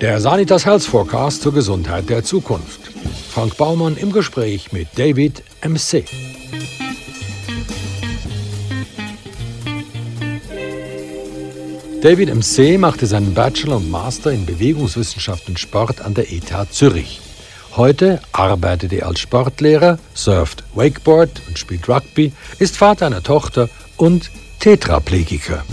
Der Sanitas Health Forecast zur Gesundheit der Zukunft. Frank Baumann im Gespräch mit David MC. David MC machte seinen Bachelor und Master in Bewegungswissenschaft und Sport an der ETH Zürich. Heute arbeitet er als Sportlehrer, surft Wakeboard und spielt Rugby, ist Vater einer Tochter und Tetraplegiker.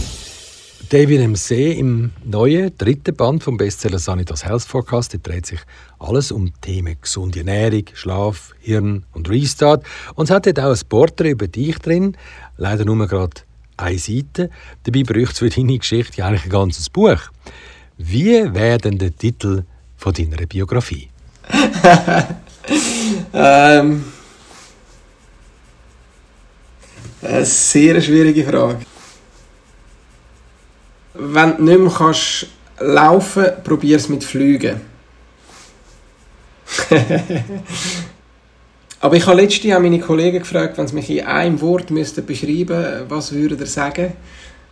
David MC im neuen dritten Band vom Bestseller Sanitas Health Forecast dreht sich alles um Themen gesunde Ernährung, Schlaf, Hirn und Restart. Und es hat dort auch ein Porträt über dich drin, leider nur gerade eine Seite. Dabei bräuchte es für deine Geschichte eigentlich ein ganzes Buch. Wie wäre denn der Titel von deiner Biografie? ähm, eine sehr schwierige Frage. Wenn du nicht mehr kannst laufen kannst, probier es mit Flügen. Aber ich habe letztes Jahr meine Kollegen gefragt, wenn sie mich in einem Wort müssten beschreiben was würden ihr sagen?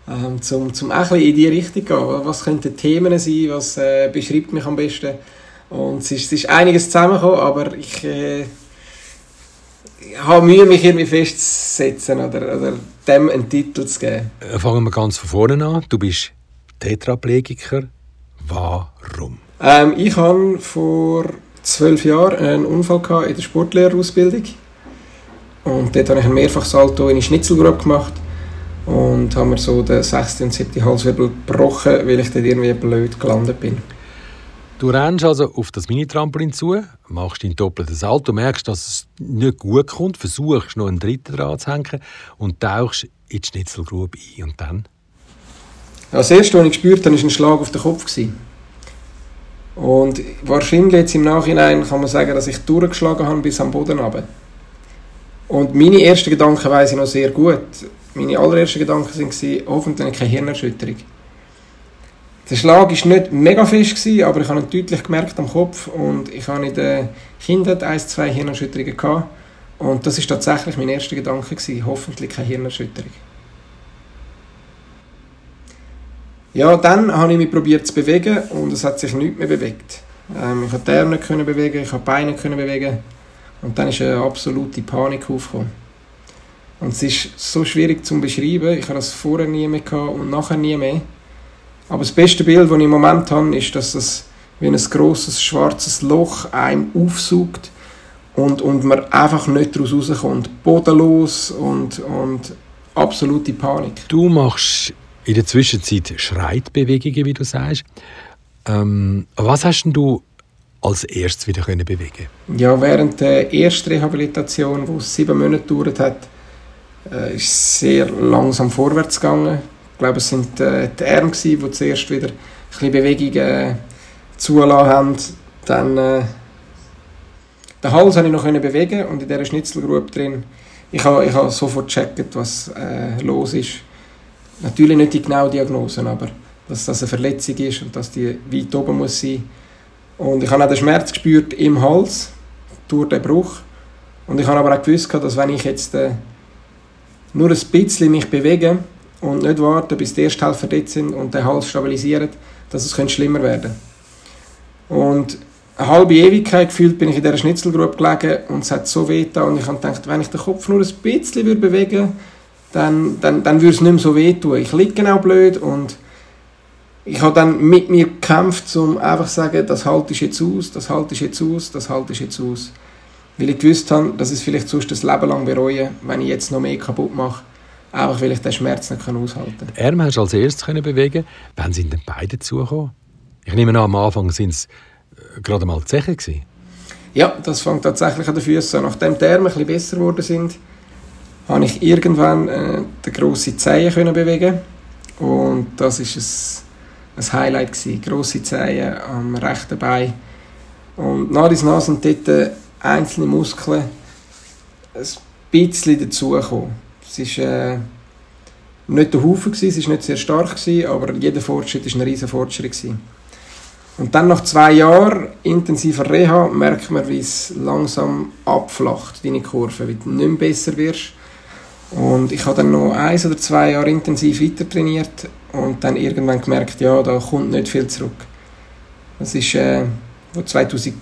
Ähm, zum, zum auch ein in die Richtung gehen. Was könnten Themen sein? Was äh, beschreibt mich am besten? Und es ist, es ist einiges zusammengekommen, aber ich, äh, ich habe Mühe, mich irgendwie festzusetzen oder, oder dem einen Titel zu geben. Äh, fangen wir ganz von vorne an. Du bist Tetraplegiker. Warum? Ähm, ich habe vor zwölf Jahren einen Unfall in der Sportlehrerausbildung. Und dort habe ich ein Mehrfachsalto in die Schnitzelgrube gemacht und habe mir so den sechsten und siebten Halswirbel gebrochen, weil ich dort irgendwie blöd gelandet bin. Du rennst also auf das Mini-Trampolin zu, machst dein doppeltes Salto, merkst, dass es nicht gut kommt, versuchst noch einen dritten dran zu hängen und tauchst in die Schnitzelgrube ein. Und dann? Das erste, was ich gespürt habe, war ein Schlag auf den Kopf. Und wahrscheinlich jetzt im Nachhinein kann man sagen, dass ich durchgeschlagen habe bis am Boden runter. Und meine ersten Gedanken weiß ich noch sehr gut. Meine allerersten Gedanken waren, hoffentlich keine Hirnerschütterung. Der Schlag war nicht mega fest, aber ich habe ihn deutlich gemerkt am Kopf und ich habe in der Kindheit ein, zwei Hirnerschütterungen. Und das war tatsächlich mein erster Gedanke, hoffentlich keine Hirnerschütterung. Ja, dann habe ich mich probiert zu bewegen und es hat sich nichts mehr bewegt. Ähm, ich konnte die Arme nicht bewegen, ich konnte die Beine nicht bewegen und dann ist eine absolute Panik aufgekommen. Und es ist so schwierig zu beschreiben, ich habe das vorher nie mehr und nachher nie mehr. Aber das beste Bild, das ich im Moment habe, ist, dass es wie ein grosses schwarzes Loch einem aufsucht und, und man einfach nicht daraus rauskommt. Bodenlos und, und absolute Panik. Du machst in der Zwischenzeit Schreitbewegungen, wie du sagst. Ähm, was hast du als erstes wieder können bewegen Ja, während der ersten Rehabilitation, die sieben Monate gedauert hat, äh, ist es sehr langsam vorwärts gegangen. Ich glaube, es sind äh, die Arme, die zuerst wieder ein bisschen Bewegungen äh, zulassen haben. Dann äh, den Hals konnte ich noch bewegen und in dieser Schnitzelgrube drin, ich habe, ich habe sofort gecheckt, was äh, los ist Natürlich nicht die genaue Diagnose, aber dass das eine Verletzung ist und dass die weit oben muss sein. Und ich habe auch den Schmerz gespürt im Hals durch den Bruch. Und ich habe aber auch gewusst, dass wenn ich jetzt äh, nur ein bisschen mich bewege und nicht warte, bis die Ersthelfer dort sind und den Hals stabilisiert, dass es schlimmer werden könnte. Und eine halbe Ewigkeit gefühlt bin ich in dieser Schnitzelgrube gelegen und es hat so weh und ich habe gedacht, wenn ich den Kopf nur ein bisschen bewegen würde, dann, dann, dann würde es nicht mehr so wehtun. Ich liege genau blöd und ich habe dann mit mir gekämpft, um einfach zu sagen, das halte ich jetzt aus, das halte ich jetzt aus, das halte ich jetzt aus. Weil ich gewusst habe, dass ich es vielleicht sonst das Leben lang bereue, wenn ich jetzt noch mehr kaputt mache. Einfach weil ich den Schmerz nicht aushalten kann. Arm hast du als erstes können bewegen. Wann sind denn beide zugekommen? Ich nehme an, am Anfang sind es äh, gerade mal die Zeche. Ja, das fängt tatsächlich an den Füßen an. Nachdem die Arme ein bisschen besser geworden sind, habe ich irgendwann äh, den grossen Zehen können bewegen und das ist ein, ein Highlight gewesen. Grosse Zehen am rechten Bein und nach dies nach sind dort äh, einzelne Muskeln ein bisschen dazugekommen. Es war äh, nicht der Haufen, gewesen, es war nicht sehr stark, gewesen, aber jeder Fortschritt war ein riesiger Fortschritt. Gewesen. Und dann nach zwei Jahren intensiver Reha merkt man, wie es langsam abflacht, deine Kurve, wie du nicht mehr besser wirst und ich habe dann noch ein oder zwei Jahre intensiv weiter trainiert und dann irgendwann gemerkt, ja, da kommt nicht viel zurück. Das ist äh, 2010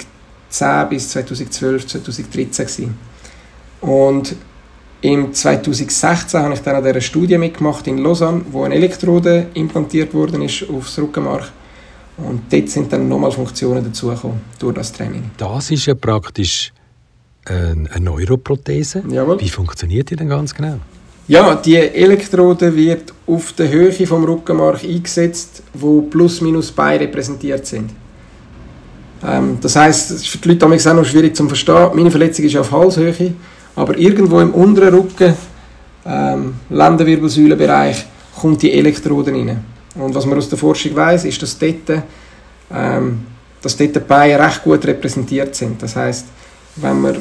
bis 2012, 2013 gewesen. Und im 2016 habe ich dann an dieser Studie mitgemacht in Lausanne, wo eine Elektrode implantiert worden ist aufs Rückenmark. Und dort sind dann nochmal Funktionen dazugekommen durch das Training. Das ist ja praktisch eine Neuroprothese. Jawohl. Wie funktioniert die denn ganz genau? Ja, die Elektrode wird auf der Höhe vom Rückenmark eingesetzt, wo plus minus beide repräsentiert sind. Ähm, das heißt, es ist für die Leute auch noch schwierig zu verstehen. Meine Verletzung ist auf Halshöhe aber irgendwo im unteren Rücken, ähm, Lendenwirbelsäulenbereich, kommt die Elektrode rein. Und was man aus der Forschung weiß, ist, dass dort, ähm, dass dort die Beine recht gut repräsentiert sind. Das heißt, wenn man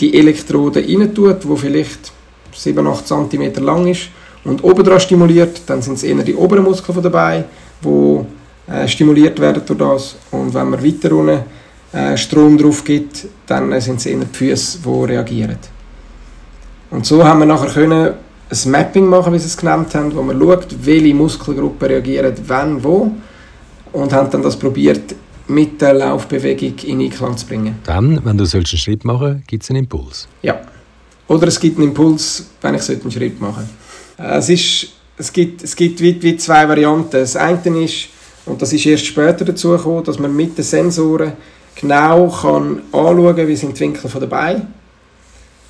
die Elektrode rein tut, wo vielleicht 7, 8 cm lang ist, und oben dran stimuliert, dann sind es eher die oberen Muskeln der Beine, die äh, stimuliert werden durch das. Und wenn man weiter unten äh, Strom drauf gibt, dann sind es eher die Füße, die reagieren. Und so haben wir nachher können ein Mapping machen, wie sie es genannt haben, wo man schaut, welche Muskelgruppen reagieren wann, wo und haben dann das probiert mit der Laufbewegung in Einklang zu bringen. Dann, wenn du einen Schritt machen sollst, gibt es einen Impuls? Ja. Oder es gibt einen Impuls, wenn ich einen Schritt machen sollte. Äh, es, ist, es gibt, es gibt wie, wie zwei Varianten. Das eine ist, und das ist erst später dazu gekommen, dass man mit den Sensoren genau kann anschauen kann, wie sind die Winkel der Beine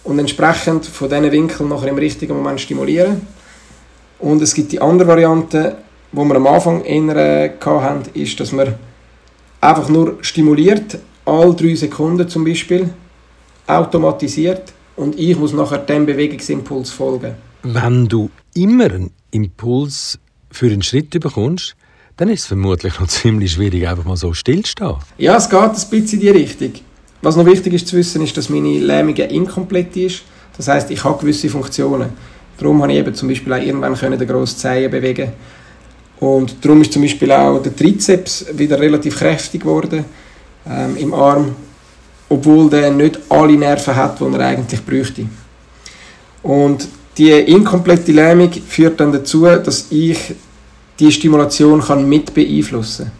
und entsprechend von diesen Winkeln nachher im richtigen Moment stimulieren. Und es gibt die andere Variante, wo wir am Anfang eher hatten, ist, dass man einfach nur stimuliert, alle drei Sekunden zum Beispiel, automatisiert und ich muss nachher dem Bewegungsimpuls folgen. Wenn du immer einen Impuls für einen Schritt bekommst, dann ist es vermutlich noch ziemlich schwierig, einfach mal so stillzustehen. Ja, es geht ein bisschen in die Richtung. Was noch wichtig ist zu wissen, ist, dass meine Lähmung inkomplett ist. Das heißt, ich habe gewisse Funktionen. Darum habe ich eben zum Beispiel auch irgendwann können den grossen Zehen bewegen und darum ist zum Beispiel auch der Trizeps wieder relativ kräftig geworden ähm, im Arm, obwohl der nicht alle Nerven hat, die er eigentlich bräuchte. Und die inkomplette Lähmung führt dann dazu, dass ich die Stimulation kann mit beeinflussen kann.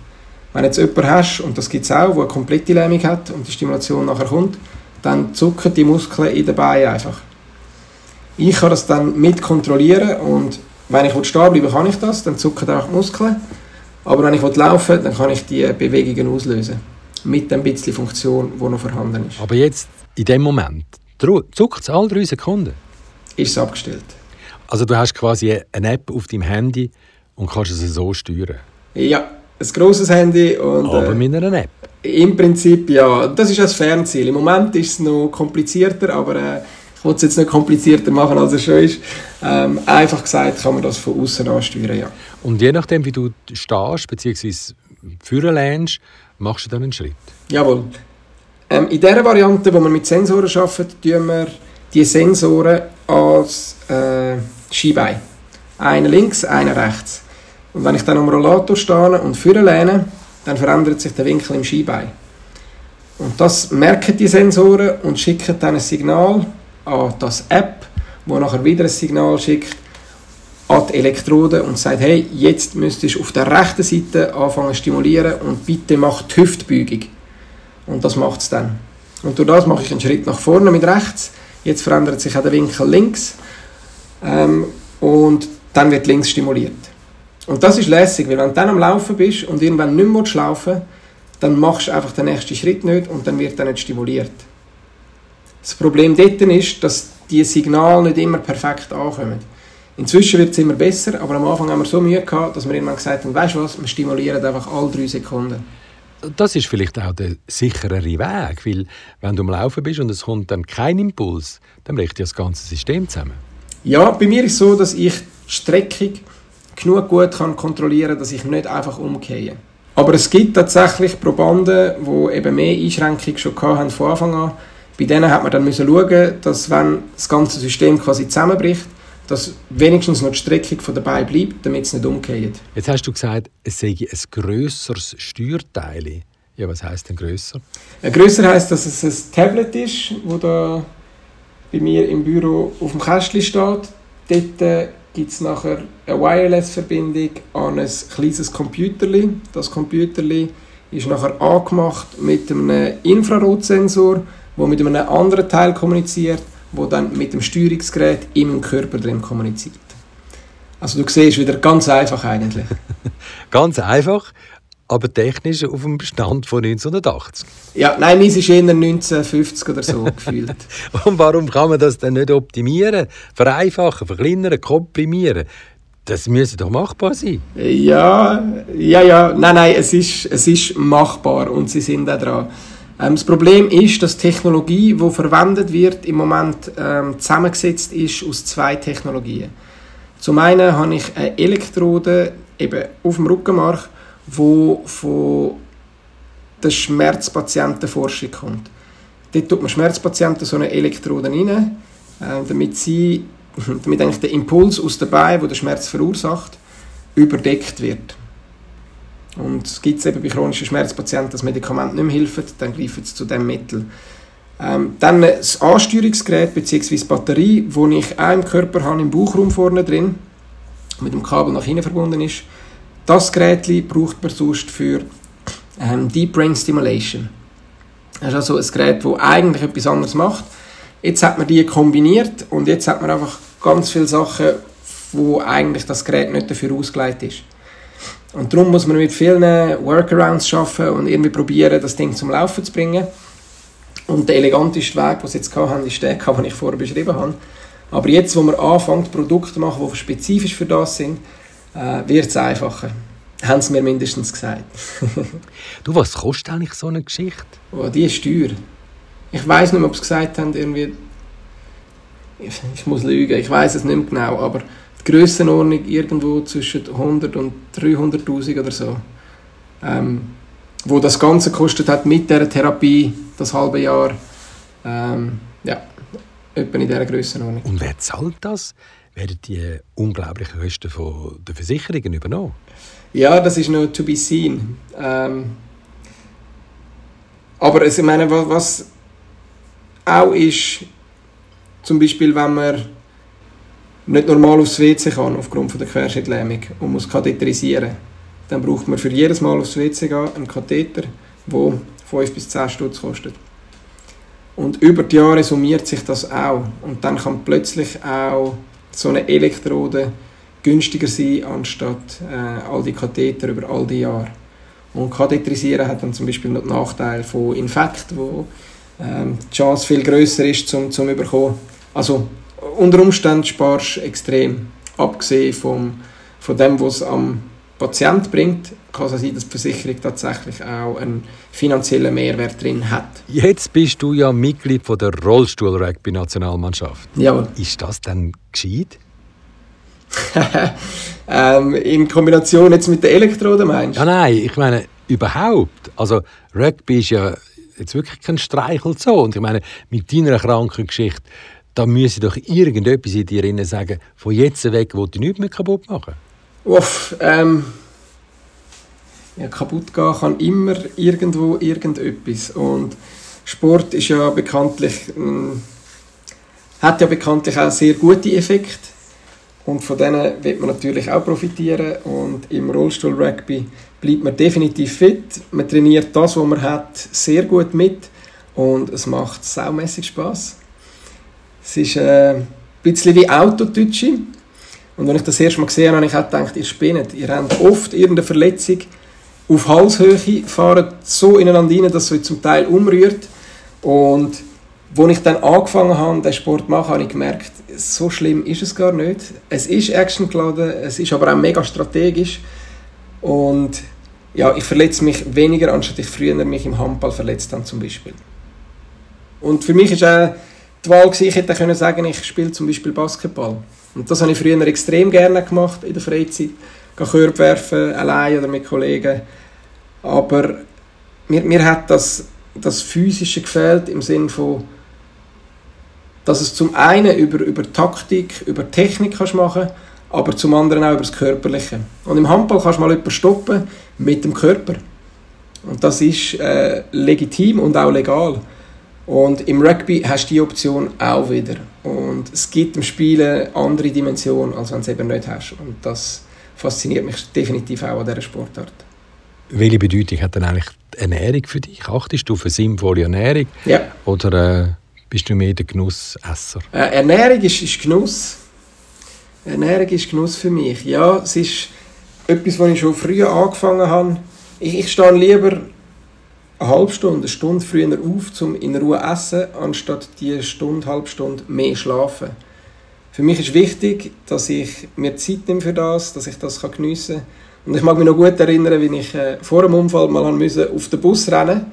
Wenn jetzt jemand hast, und das gibt es auch, der eine komplette Lähmung hat und die Stimulation nachher kommt, dann zucken die Muskeln in den Beinen einfach. Ich kann das dann mit kontrollieren und wenn ich stehen bleibe, kann ich das, dann zucken auch die Muskeln. Aber wenn ich laufen will, dann kann ich die Bewegungen auslösen. Mit ein bisschen Funktion, die noch vorhanden ist. Aber jetzt, in dem Moment, zuckt es alle drei Sekunden? Ist es abgestellt. Also du hast quasi eine App auf deinem Handy und kannst es so steuern? Ja, ein grosses Handy. Und, Aber äh, mit einer App? Im Prinzip ja. Das ist das Fernziel. Im Moment ist es noch komplizierter, aber äh, ich will es jetzt nicht komplizierter machen, als es schon ist. Ähm, einfach gesagt kann man das von außen ansteuern, ja. Und je nachdem, wie du stehst, bzw. führen lernst, machst du dann einen Schritt? Jawohl. Ähm, in dieser Variante, wo wir mit Sensoren arbeiten, tun wir die Sensoren als äh, Skibein. Einer links, einer rechts. Und wenn ich dann am Rollator stehe und führen lehne, dann verändert sich der Winkel im Skibein. Und das merken die Sensoren und schicken dann ein Signal an das App, wo nachher wieder ein Signal schickt an die Elektrode und sagt, hey, jetzt müsstest du auf der rechten Seite anfangen zu stimulieren und bitte mach die Hüftbeugung. Und das macht es dann. Und durch das mache ich einen Schritt nach vorne mit rechts. Jetzt verändert sich auch der Winkel links ähm, und dann wird links stimuliert. Und das ist lässig, weil wenn du dann am Laufen bist und irgendwann nicht mehr laufen dann machst du einfach den nächsten Schritt nicht und dann wird er nicht stimuliert. Das Problem dort ist, dass die Signale nicht immer perfekt ankommen. Inzwischen wird es immer besser, aber am Anfang haben wir so Mühe gehabt, dass wir irgendwann gesagt haben, weißt du was, wir stimulieren einfach alle drei Sekunden. Das ist vielleicht auch der sicherere Weg, weil wenn du am Laufen bist und es kommt dann kein Impuls, dann bricht das ganze System zusammen. Ja, bei mir ist es so, dass ich die Streckung genug gut kann kontrollieren dass ich nicht einfach umgehe. Aber es gibt tatsächlich Probanden, die eben mehr Einschränkungen schon hatten von Anfang an. Bei denen hat man dann müssen schauen, dass wenn das ganze System quasi zusammenbricht, dass wenigstens noch die Streckung von dabei bleibt, damit es nicht umgeht. Jetzt hast du gesagt, es sei ein grösseres Steuerteil. Ja, was heißt denn grösser? Ein grösser heißt, dass es ein Tablet ist, wo da bei mir im Büro auf dem Kästchen steht. Dort gibt es nachher eine Wireless-Verbindung an ein kleines Computerli. Das Computerli ist nachher angemacht mit einem Infrarotsensor, der mit einem anderen Teil kommuniziert, wo dann mit dem Steuerungsgerät im Körper drin kommuniziert. Also du siehst wieder ganz einfach eigentlich. ganz einfach, aber technisch auf dem Bestand von 1980. Ja, nein, meins ist eher 1950 oder so gefühlt. Und warum kann man das dann nicht optimieren, vereinfachen, verkleinern, komprimieren? Das müsste doch machbar sein. Ja, ja, ja. Nein, nein, es ist, es ist machbar und sie sind da dran. Ähm, das Problem ist, dass die Technologie, die verwendet wird, im Moment ähm, zusammengesetzt ist aus zwei Technologien. Zum einen habe ich eine Elektrode eben auf dem Rückenmark, wo von der Schmerzpatientenforschung kommt. Dort tut man Schmerzpatienten so eine Elektrode rein, äh, damit sie damit eigentlich der Impuls aus der Beine, der den Schmerz verursacht, überdeckt wird. Und es gibt eben bei chronischen Schmerzpatienten, dass Medikamente nicht mehr helfen, dann greifen sie zu diesem Mittel. Ähm, dann das Ansteuerungsgerät bzw. Batterie, die ich auch im Körper habe, im Bauchraum vorne drin, mit dem Kabel nach hinten verbunden ist. Das Gerät braucht man sonst für ähm, Deep Brain Stimulation. Das ist also ein Gerät, das eigentlich etwas anderes macht, Jetzt hat man die kombiniert und jetzt hat man einfach ganz viele Sachen, wo eigentlich das Gerät nicht dafür ausgelegt ist. Und darum muss man mit vielen Workarounds schaffen und irgendwie probieren, das Ding zum Laufen zu bringen. Und der eleganteste Weg, den sie jetzt haben, ist der, den ich vorher beschrieben habe. Aber jetzt, wo man anfängt, Produkte zu machen, die spezifisch für das sind, äh, wird es einfacher. Haben sie mir mindestens gesagt. du, was kostet eigentlich so eine Geschichte? Oh, die ist teuer. Ich weiß nicht mehr, ob sie gesagt haben, irgendwie. Ich, ich muss lügen, ich weiß es nicht mehr genau, aber die Grössenordnung irgendwo zwischen 100 und 300.000 oder so. Ähm, wo das Ganze kostet hat mit der Therapie, das halbe Jahr. Ähm, ja, etwa in dieser Grössenordnung. Und wer zahlt das? Werden die unglaublichen Kosten von der Versicherungen übernommen? Ja, das ist noch to be seen. Ähm, aber ich meine, was, auch ist, zum Beispiel, wenn man nicht normal aufs WC kann, aufgrund von der Querschnittlähmung, und muss katheterisieren, dann braucht man für jedes Mal aufs WC gehen einen Katheter, der 5 bis 10 Stutz kostet. Und über die Jahre summiert sich das auch. Und dann kann plötzlich auch so eine Elektrode günstiger sein, anstatt äh, all die Katheter über all die Jahre. Und Katheterisieren hat dann zum Beispiel noch den Nachteil von Infekt, wo ähm, die Chance viel größer ist, zum, zum überkommen. Also unter Umständen sparst du extrem. Abgesehen vom, von dem, was es am Patient bringt, kann es sein, dass die Versicherung tatsächlich auch einen finanziellen Mehrwert drin hat. Jetzt bist du ja Mitglied von der Rollstuhl-Rugby-Nationalmannschaft. Jawohl. Ist das dann gescheit? ähm, in Kombination jetzt mit der Elektrode meinst du? Ja, nein, ich meine überhaupt. Also Rugby ist ja jetzt wirklich kein Streichel so. Und ich meine, mit deiner Krankengeschichte, da müsse doch irgendetwas in dir sagen, von jetzt weg will ich nichts mehr kaputt machen. Uff, ähm, ja, kaputt gehen kann immer irgendwo irgendetwas. Und Sport ist ja bekanntlich, mh, hm, hat ja bekanntlich auch sehr gute Effekte. Und von denen wird man natürlich auch profitieren. Und im Rollstuhl-Rugby bleibt man definitiv fit. Man trainiert das, was man hat, sehr gut mit. Und es macht saumässig Spaß. Es ist äh, ein bisschen wie Autotütschi. Und wenn ich das erste Mal gesehen habe, habe ich auch gedacht, ihr spinnt. Ihr habt oft irgendeine Verletzung auf Halshöhe, fahren so ineinander rein, dass es euch zum Teil umrührt. Und als ich dann angefangen habe, den Sport zu machen, habe ich gemerkt, so schlimm ist es gar nicht. Es ist actiongeladen, es ist aber auch mega strategisch. Und ja, ich verletze mich weniger, anstatt ich früher mich im Handball verletzt habe zum Beispiel. Und für mich ist auch die Wahl gewesen, ich hätte können sagen, ich spiele zum Beispiel Basketball. Und das habe ich früher extrem gerne gemacht in der Freizeit. Gehe Körbe werfen, allein oder mit Kollegen. Aber mir, mir hat das, das Physische gefehlt im Sinne von, dass es zum einen über, über Taktik, über Technik kannst machen aber zum anderen auch über das Körperliche. Und im Handball kannst du mal jemanden stoppen mit dem Körper. Und das ist äh, legitim und auch legal. Und im Rugby hast du die Option auch wieder. Und es gibt im Spiel eine andere Dimension, als wenn du es eben nicht hast. Und das fasziniert mich definitiv auch an dieser Sportart. Welche Bedeutung hat denn eigentlich die Ernährung für dich? Achtest du für sinnvolle Ernährung? Ja. Oder äh, bist du mehr der Genussesser? Äh, Ernährung ist, ist Genuss. Ernährung ist Genuss für mich. Ja, es ist etwas, was ich schon früher angefangen habe. Ich, ich stehe lieber eine halbe Stunde, eine Stunde früher auf, um in Ruhe zu essen, anstatt die Stunde, halbe Stunde mehr schlafen. Für mich ist wichtig, dass ich mir Zeit nehme für das, dass ich das geniessen kann. Und ich mag mich noch gut erinnern, wie ich äh, vor dem Unfall mal musste auf den Bus rennen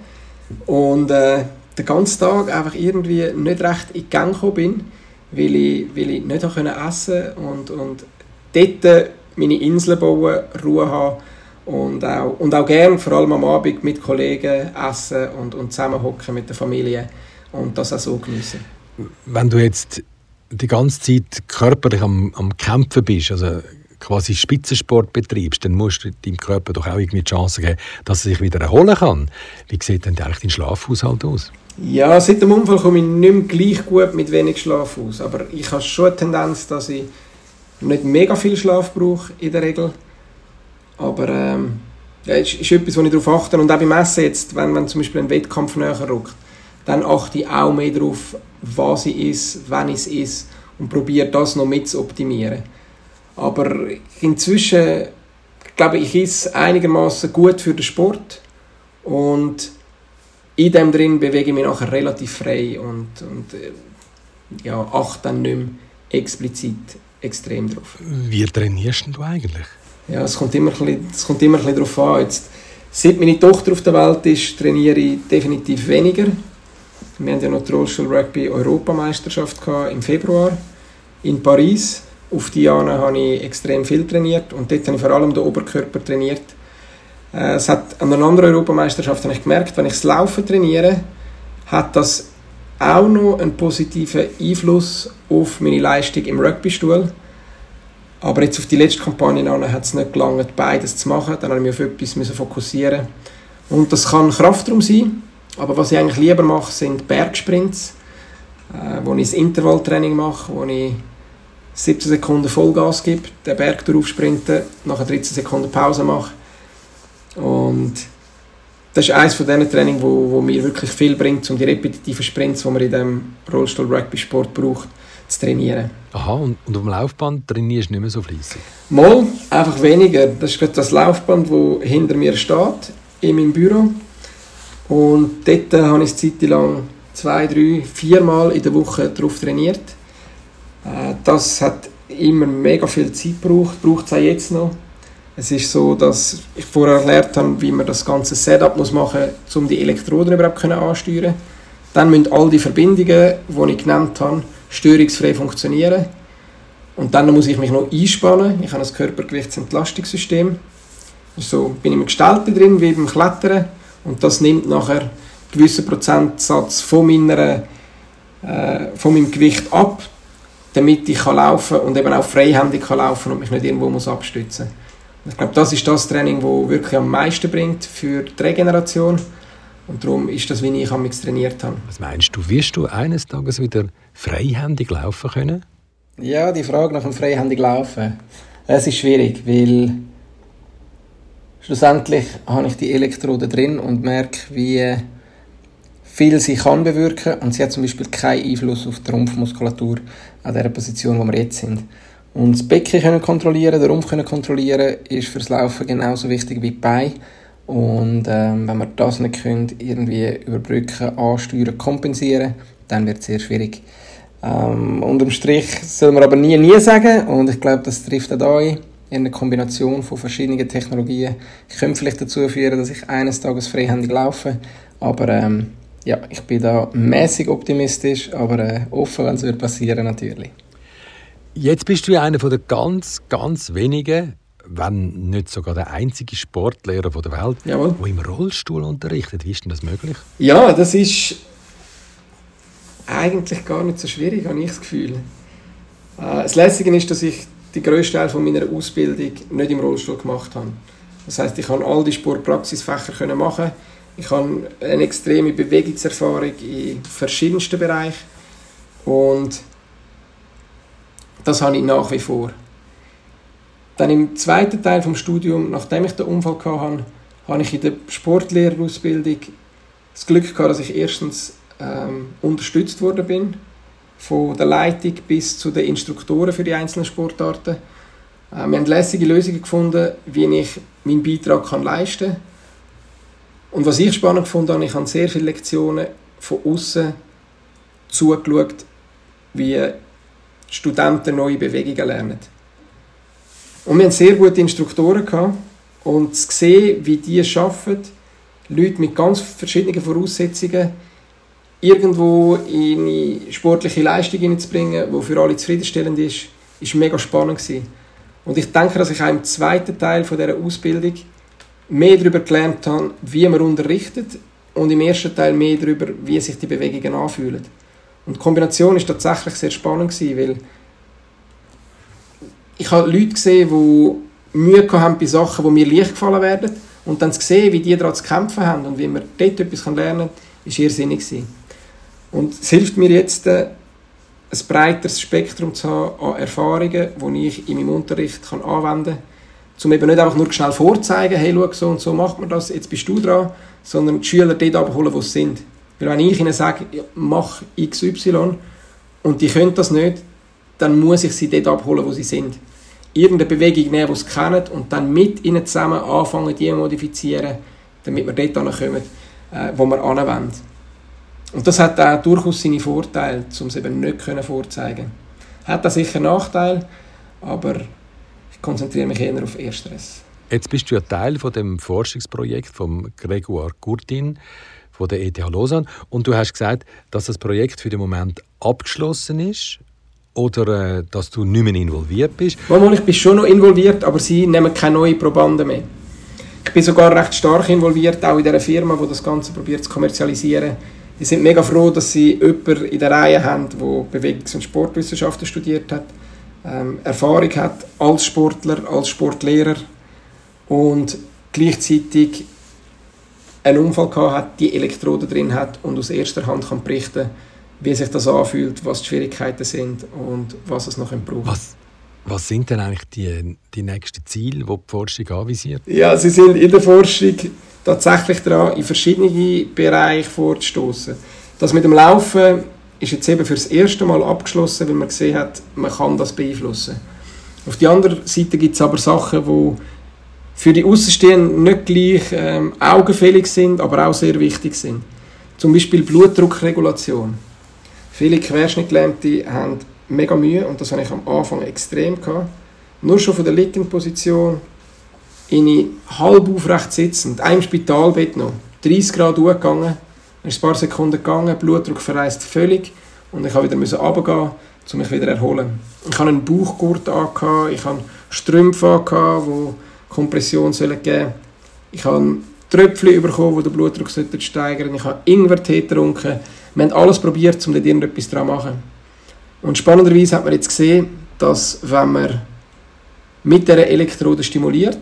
und äh, den ganzen Tag einfach irgendwie nicht recht in die Gang gekommen bin, weil ich, weil ich nicht essen konnte und, und dort meine Insel bauen, Ruhe haben und auch, und auch gerne, vor allem am Abend, mit Kollegen essen und, und zusammenhocken mit der Familie und das auch so geniessen. Wenn du jetzt die ganze Zeit körperlich am, am Kämpfen bist, also quasi Spitzensport betreibst, dann musst du deinem Körper doch auch irgendwie die Chance geben, dass er sich wieder erholen kann. Wie sieht denn eigentlich dein Schlafhaushalt aus? Ja, seit dem Unfall komme ich nicht mehr gleich gut mit wenig Schlaf aus. Aber ich habe schon eine Tendenz, dass ich nicht mega viel Schlaf brauche in der Regel. Aber ähm, ja, ist, ist etwas, wo ich darauf achte. Und auch beim Essen jetzt, wenn man zum Beispiel einen Wettkampf näher rückt, dann achte ich auch mehr darauf, was ich esse, wann ich es esse und probiere das noch mit zu optimieren. Aber inzwischen glaube ich, ich esse einigermaßen gut für den Sport und in dem drin bewege ich mich nachher relativ frei und, und äh, ja, achte dann nicht mehr explizit extrem drauf. Wie trainierst du eigentlich? Ja, es kommt immer ein bisschen, immer ein bisschen darauf an. Jetzt, seit meine Tochter auf der Welt ist, trainiere ich definitiv weniger. Wir hatten ja noch die Rollstuhl Rugby Europameisterschaft im Februar in Paris. Auf Diana habe ich extrem viel trainiert und dort habe ich vor allem den Oberkörper trainiert. Äh, es hat an einer anderen Europameisterschaft habe ich gemerkt, wenn ich das Laufen trainiere, hat das auch noch einen positiven Einfluss auf meine Leistung im Rugbystuhl. Aber jetzt auf die letzte Kampagne hat es nicht gelangt, beides zu machen. Dann habe ich mich auf etwas fokussieren Und das kann Kraftraum sein. Aber was ich eigentlich lieber mache, sind Bergsprints, äh, wo ich das Intervalltraining mache, wo ich 17 Sekunden Vollgas gebe, den Berg drauf sprinte, nachher 13 Sekunden Pause mache. Und das ist eines von diesen Trainings, wo, wo mir wirklich viel bringt, um die repetitiven Sprints, die man in diesem Rollstuhl-Rugby-Sport braucht, zu trainieren. Aha, und, und am Laufband trainierst du nicht mehr so fleissig? Mal, einfach weniger. Das ist das Laufband, das hinter mir steht, in meinem Büro. Und dort habe ich eine Zeit lang zwei, drei, viermal in der Woche drauf trainiert. Äh, das hat immer mega viel Zeit gebraucht, braucht es auch jetzt noch. Es ist so, dass ich vorher erklärt habe, wie man das ganze Setup muss machen muss, um die Elektroden überhaupt anzusteuern. Dann müssen all die Verbindungen, die ich genannt habe, störungsfrei funktionieren. Und dann muss ich mich noch einspannen. Ich habe ein Körpergewichtsentlastungssystem. So bin ich im Gestalten drin, wie beim Klettern. Und das nimmt nachher einen gewissen Prozentsatz von, meiner, äh, von meinem Gewicht ab, damit ich kann laufen und eben auch freihändig kann laufen und mich nicht irgendwo muss abstützen Ich glaube, das ist das Training, das wirklich am meisten bringt für die Regeneration. Und darum ist das, wie ich am trainiert habe. Was meinst du, wirst du eines Tages wieder freihändig laufen können? Ja, die Frage nach dem freihändig Laufen. Es ist schwierig, weil schlussendlich habe ich die Elektrode drin und merke, wie viel sie kann bewirken und sie hat zum Beispiel keinen Einfluss auf die Rumpfmuskulatur an der Position, wo wir jetzt sind. Und das Becken können kontrollieren, den Rumpf können kontrollieren, ist fürs Laufen genauso wichtig wie die Beine. Und ähm, wenn wir das nicht können, irgendwie überbrücken, ansteuern, kompensieren, dann wird es sehr schwierig. Ähm, unterm Strich soll man aber nie, nie sagen. Und ich glaube, das trifft auch da ein. In einer Kombination von verschiedenen Technologien könnte vielleicht dazu führen, dass ich eines Tages freihändig laufe. Aber ähm, ja, ich bin da mäßig optimistisch, aber äh, offen, wenn es passieren natürlich. Jetzt bist du ja einer der ganz, ganz wenigen, wenn nicht sogar der einzige Sportlehrer der Welt, der im Rollstuhl unterrichtet. Wie ist denn das möglich? Ja, das ist eigentlich gar nicht so schwierig, habe ich das Gefühl. Äh, das Lässige ist, dass ich die grösste Teil von meiner Ausbildung nicht im Rollstuhl gemacht habe. Das heißt, ich kann all die Sportpraxisfächer machen. Ich habe eine extreme Bewegungserfahrung in verschiedensten Bereichen und das habe ich nach wie vor. Dann im zweiten Teil vom Studium, nachdem ich den Unfall hatte, habe ich in der Sportlehrerausbildung das Glück gehabt, dass ich erstens ähm, unterstützt worden bin, von der Leitung bis zu den Instruktoren für die einzelnen Sportarten. Äh, wir haben lässige Lösungen gefunden, wie ich meinen Beitrag kann leisten kann. Und was ich spannend fand, ich habe sehr viele Lektionen von außen zugeschaut, wie Studenten neue Bewegungen lernen. Und wir hatten sehr gute Instruktoren gehabt, und zu sehen, wie die schaffen, Leute mit ganz verschiedenen Voraussetzungen irgendwo in eine sportliche Leistung hineinzubringen, die für alle zufriedenstellend ist, ist mega spannend gewesen. Und ich denke, dass ich auch im zweiten Teil von dieser Ausbildung mehr darüber gelernt habe, wie man unterrichtet und im ersten Teil mehr darüber, wie sich die Bewegungen anfühlen. Und die Kombination ist tatsächlich sehr spannend gewesen, weil ich habe Leute gesehen, die Mühe haben bei Sachen, die mir leicht gefallen werden. Und dann zu sehen, wie die daran zu kämpfen haben und wie man dort etwas lernen kann, ist irrsinnig. Und es hilft mir jetzt, äh, ein breiteres Spektrum zu haben an Erfahrungen, die ich in meinem Unterricht anwenden kann, um eben nicht einfach nur schnell vorzeigen, hey, schau, so und so macht man das, jetzt bist du dran, sondern die Schüler dort abholen, wo sie sind. Weil wenn ich ihnen sage, mach XY und die können das nicht, dann muss ich sie dort abholen, wo sie sind irgendeine Bewegung nehmen, die sie kennen und dann mit ihnen zusammen anfangen, die zu modifizieren, damit wir dort kommen, äh, wo wir anwenden. Und das hat auch durchaus seine Vorteile, um es eben nicht können vorzeigen Hat auch sicher Nachteile, aber ich konzentriere mich eher auf Ersteres. Jetzt bist du ja Teil von dem Forschungsprojekt von Grégoire Courtin von der ETH Lausanne und du hast gesagt, dass das Projekt für den Moment abgeschlossen ist oder äh, dass du nicht mehr involviert bist? Mal, ich bin schon noch involviert, aber sie nehmen keine neuen Probanden mehr. Ich bin sogar recht stark involviert, auch in dieser Firma, die das Ganze probiert zu kommerzialisieren. Die sind mega froh, dass sie jemanden in der Reihe haben, der Bewegungs- und Sportwissenschaften studiert hat, ähm, Erfahrung hat als Sportler, als Sportlehrer und gleichzeitig einen Unfall gehabt hat, die Elektroden drin hat und aus erster Hand kann berichten kann, wie sich das anfühlt, was die Schwierigkeiten sind und was es noch braucht. Was, was sind denn eigentlich die, die nächsten Ziele, die die Forschung anvisiert? Ja, sie sind in der Forschung tatsächlich daran, in verschiedene Bereiche vorzustoßen. Das mit dem Laufen ist jetzt eben für das erste Mal abgeschlossen, weil man gesehen hat, man kann das beeinflussen. Auf der anderen Seite gibt es aber Sachen, die für die Außenstehenden nicht gleich ähm, augenfällig sind, aber auch sehr wichtig sind. Zum Beispiel Blutdruckregulation. Viele Querschnittgelähmte haben mega Mühe und das hatte ich am Anfang extrem. Gehabt. Nur schon von der liegenden Position in eine halb aufrecht sitzend, einem Spitalbett noch, 30 Grad hochgegangen, ist ein paar Sekunden gegangen, Blutdruck verreist völlig und ich musste wieder runtergehen, um mich wieder zu erholen. Ich hatte einen Bauchgurt an, ich hatte Strümpfe an, die Kompression geben sollen. Ich habe Tröpfchen bekommen, die den Blutdruck steigern Ich habe Ingwertee getrunken. Wir haben alles probiert, um dort irgendetwas daran zu machen. Und spannenderweise hat man jetzt gesehen, dass wenn man mit dieser Elektrode stimuliert,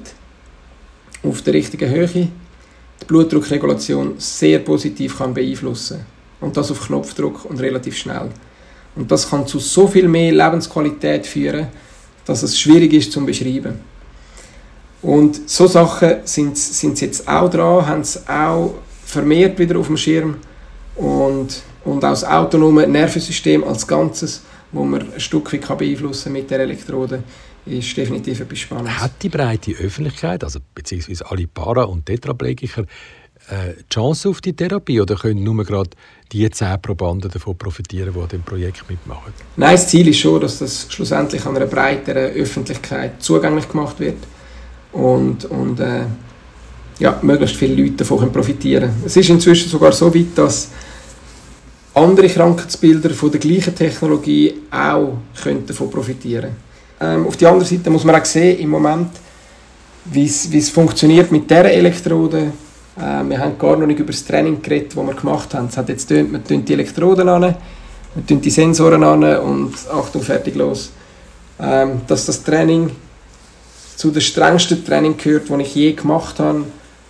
auf der richtigen Höhe, die Blutdruckregulation sehr positiv kann beeinflussen Und das auf Knopfdruck und relativ schnell. Und das kann zu so viel mehr Lebensqualität führen, dass es schwierig ist zu beschreiben. Und so Sachen sind, sind sie jetzt auch dran, haben es auch vermehrt wieder auf dem Schirm und, und auch das autonome Nervensystem als Ganzes, wo man ein Stück weit beeinflussen mit der Elektrode, ist definitiv etwas Spannendes. Hat die breite Öffentlichkeit, also beziehungsweise alle Para- und Tetraplegiker, äh, die Chance auf die Therapie oder können nur gerade die zehn Probanden davon profitieren, die an dem Projekt mitmachen? Nein, das Ziel ist schon, dass das schlussendlich an einer breiteren Öffentlichkeit zugänglich gemacht wird und, und äh, ja, möglichst viele Leute davon profitieren können. Es ist inzwischen sogar so weit, dass andere Krankheitsbilder von der gleichen Technologie auch davon profitieren ähm, Auf der anderen Seite muss man auch sehen, im Moment, wie es funktioniert mit dieser Elektrode. Äh, wir haben gar noch nicht über das Training geredet, das wir gemacht haben. Es hat jetzt tönt, man die Elektroden an, man die Sensoren an und Achtung, fertig, los. Ähm, dass das Training zu den strengsten Training gehört, die ich je gemacht habe,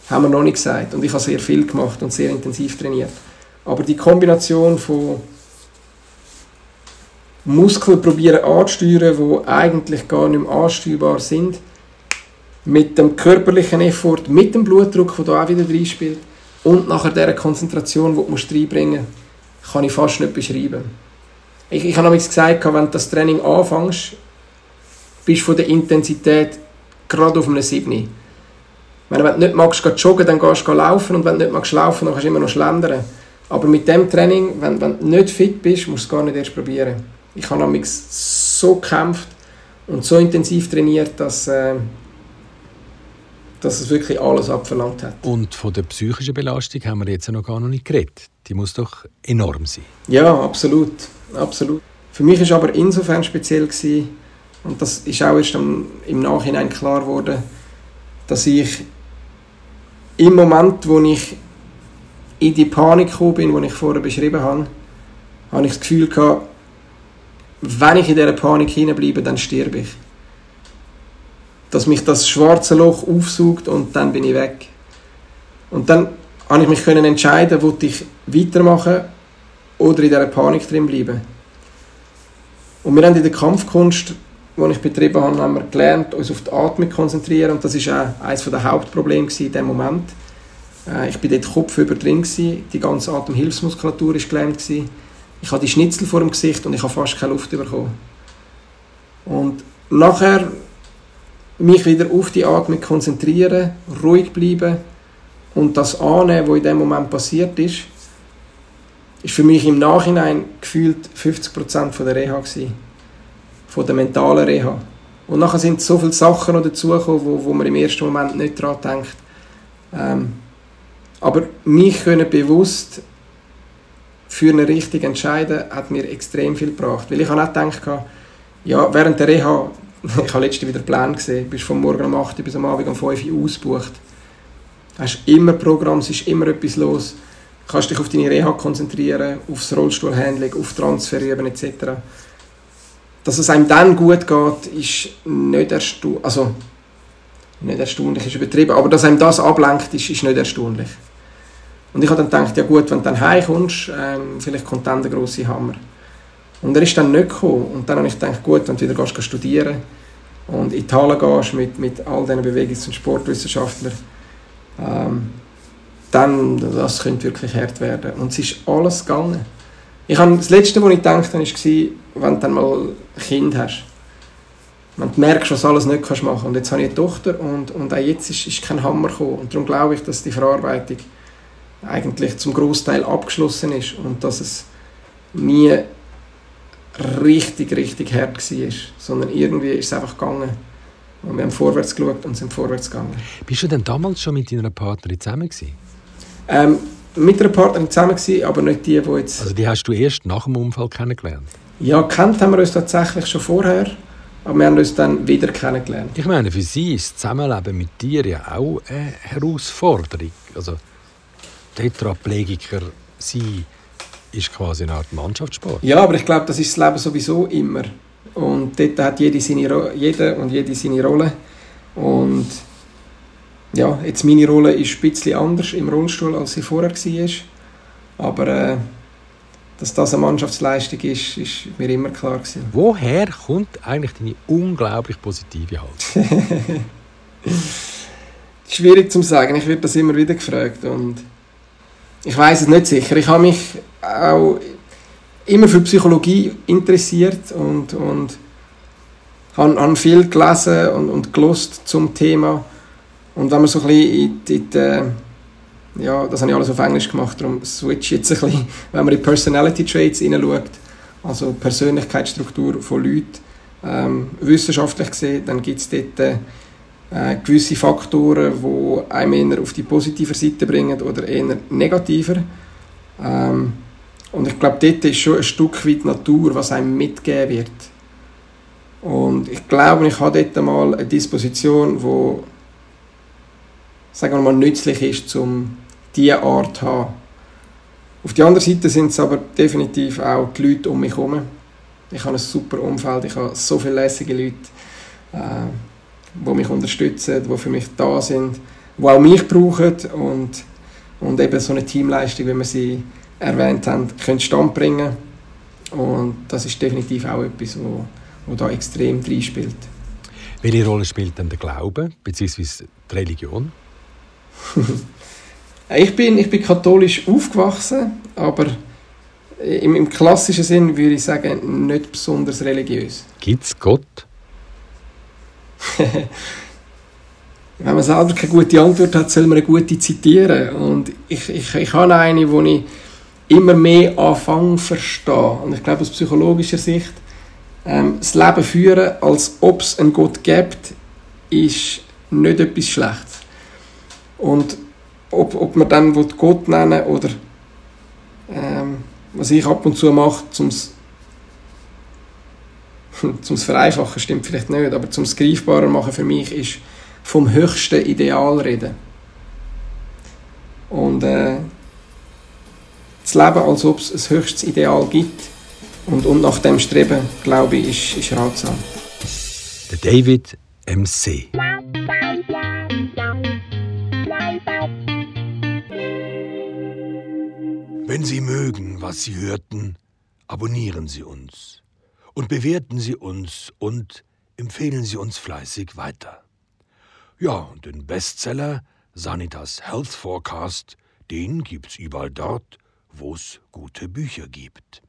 haben wir noch nicht gesagt. Und ich habe sehr viel gemacht und sehr intensiv trainiert. Aber die Kombination von Muskeln probieren anzusteuern, die eigentlich gar nicht mehr ansteuerbar sind, mit dem körperlichen Effort, mit dem Blutdruck, der da auch wieder reinspielt und nachher dieser Konzentration, die du reinbringen musst, kann ich fast nicht beschreiben. Ich, ich habe gesagt, wenn du das Training anfängst, bist du von der Intensität gerade auf einem 7. Wenn du nicht magst, joggen, dann gehst du laufen und wenn du nicht magst laufen, dann kannst du immer noch schlendern. Aber mit dem Training, wenn, wenn du nicht fit bist, musst du es gar nicht erst probieren. Ich habe so gekämpft und so intensiv trainiert, dass, äh, dass es wirklich alles abverlangt hat. Und von der psychischen Belastung haben wir jetzt noch gar nicht geredet. Die muss doch enorm sein. Ja, absolut. absolut. Für mich war aber insofern speziell, gewesen, und das ist auch erst im Nachhinein klar geworden, dass ich im Moment, wo ich in die Panik gekommen bin, die ich vorher beschrieben habe, habe ich das Gefühl gehabt, wenn ich in dieser Panik hineinbleibe, dann sterbe ich. Dass mich das schwarze Loch aufsucht und dann bin ich weg. Und dann habe ich mich entscheiden, ob ich weitermachen oder in dieser Panik drin bleiben. Und wir haben in der Kampfkunst die ich betrieben habe, haben wir gelernt, uns auf die Atmung zu konzentrieren. Und das war auch eines der Hauptprobleme in diesem Moment. Äh, ich war dort kopfüber drin, die ganze Atemhilfsmuskulatur war gelähmt. Ich hatte die Schnitzel vor dem Gesicht und ich habe fast keine Luft bekommen. Und nachher mich wieder auf die Atmung konzentrieren, ruhig bleiben und das annehmen, was in dem Moment passiert ist, ist für mich im Nachhinein gefühlt 50% von der Reha gewesen von der mentalen Reha. Und nachher sind so viele Sachen noch dazugekommen, wo, wo man im ersten Moment nicht daran denkt. Ähm, aber mich können bewusst für eine richtige entscheiden, hat mir extrem viel gebracht. Weil ich habe auch gedacht, ja, während der Reha, ich habe letztens wieder Plan gesehen, bist von morgen um 8 Uhr bis am Abend um 5 Uhr ausgebucht. Du hast immer Programm, es ist immer etwas los. Du kannst dich auf deine Reha konzentrieren, aufs Rollstuhlhandling, auf Transferüben etc dass es einem dann gut geht, ist nicht erstaunlich. Also, nicht erstaunlich ist übertrieben, aber dass einem das ablenkt, ist, ist nicht erstaunlich. Und ich habe dann gedacht, ja gut, wenn du dann heimkommst, ähm, vielleicht kommt dann der grosse Hammer. Und er ist dann nicht gekommen. Und dann habe ich gedacht, gut, wenn du wieder gehst, studieren und in die Halle gehst mit, mit all diesen Bewegungs- und Sportwissenschaftlern, ähm, dann, das könnte wirklich hart werden. Und es ist alles gegangen. Ich habe, das Letzte, was ich gedacht habe, war, wenn du dann mal ein Kind hast. Wenn du merkst, was alles nicht kannst machen. Und jetzt habe ich eine Tochter und, und auch jetzt ist, ist kein Hammer gekommen. Und darum glaube ich, dass die Verarbeitung eigentlich zum Großteil abgeschlossen ist und dass es nie richtig, richtig hart war, sondern irgendwie ist es einfach gegangen. Und wir haben vorwärts geschaut und sind vorwärts gegangen. Bist du denn damals schon mit deiner Partnerin zusammen gewesen? Ähm, mit einer Partnerin zusammen gewesen, aber nicht die, die jetzt... Also die hast du erst nach dem Unfall kennengelernt? Ja, kennt haben wir uns tatsächlich schon vorher, aber wir haben uns dann wieder kennengelernt. Ich meine, für sie ist das Zusammenleben mit dir ja auch eine Herausforderung. Also Tetraplegiker sein ist quasi eine Art Mannschaftssport. Ja, aber ich glaube, das ist das Leben sowieso immer. Und dort hat jede, seine, jeder und jede seine Rolle. Und ja, jetzt meine Rolle ist ein bisschen anders im Rollstuhl, als sie vorher war. Aber äh, dass das eine Mannschaftsleistung ist, ist mir immer klar gewesen. Woher kommt eigentlich deine unglaublich positive Haltung? Schwierig zu sagen. Ich werde das immer wieder gefragt und ich weiß es nicht sicher. Ich habe mich auch immer für Psychologie interessiert und, und habe, habe viel gelesen und, und gelost zum Thema und wenn man so ein bisschen in die, in die ja, das habe ich alles auf Englisch gemacht, darum switch jetzt ein bisschen, wenn man in Personality Traits hineinschaut, also Persönlichkeitsstruktur von Leuten, ähm, wissenschaftlich gesehen, dann gibt es dort äh, gewisse Faktoren, die einem eher auf die positive Seite bringen oder eher negativer. Ähm, und ich glaube, dort ist schon ein Stück weit Natur, was einem mitgegeben wird. Und ich glaube, ich habe dort mal eine Disposition, die sagen wir mal, nützlich ist, um diese Art zu haben. Auf der anderen Seite sind es aber definitiv auch die Leute um mich herum. Ich habe ein super Umfeld, ich habe so viele lässige Leute, äh, die mich unterstützen, die für mich da sind, die auch mich brauchen und, und eben so eine Teamleistung, wie wir sie erwähnt haben, können Stand bringen. Und das ist definitiv auch etwas, wo, wo da extrem reinspielt. Welche Rolle spielt denn der Glaube bzw. die Religion? ich, bin, ich bin katholisch aufgewachsen, aber im, im klassischen Sinn würde ich sagen, nicht besonders religiös. Gibt es Gott? Wenn man selber keine gute Antwort hat, soll man eine gute zitieren. Und ich, ich, ich habe eine, wo ich immer mehr anfange zu verstehen. Und ich glaube, aus psychologischer Sicht, ähm, das Leben führen, als ob es einen Gott gibt, ist nicht etwas Schlechtes. Und ob, ob man dann Gott nennen oder ähm, was ich ab und zu mache, zum zum vereinfachen stimmt vielleicht nicht, aber zum greifbarer machen für mich ist vom höchsten Ideal reden. Und äh, zu leben, als ob es ein höchstes Ideal gibt und, und nach dem streben, glaube ich, ist, ist ratsam. Der David MC. Wenn Sie mögen, was Sie hörten, abonnieren Sie uns und bewerten Sie uns und empfehlen Sie uns fleißig weiter. Ja, und den Bestseller Sanitas Health Forecast, den gibt's überall dort, wo es gute Bücher gibt.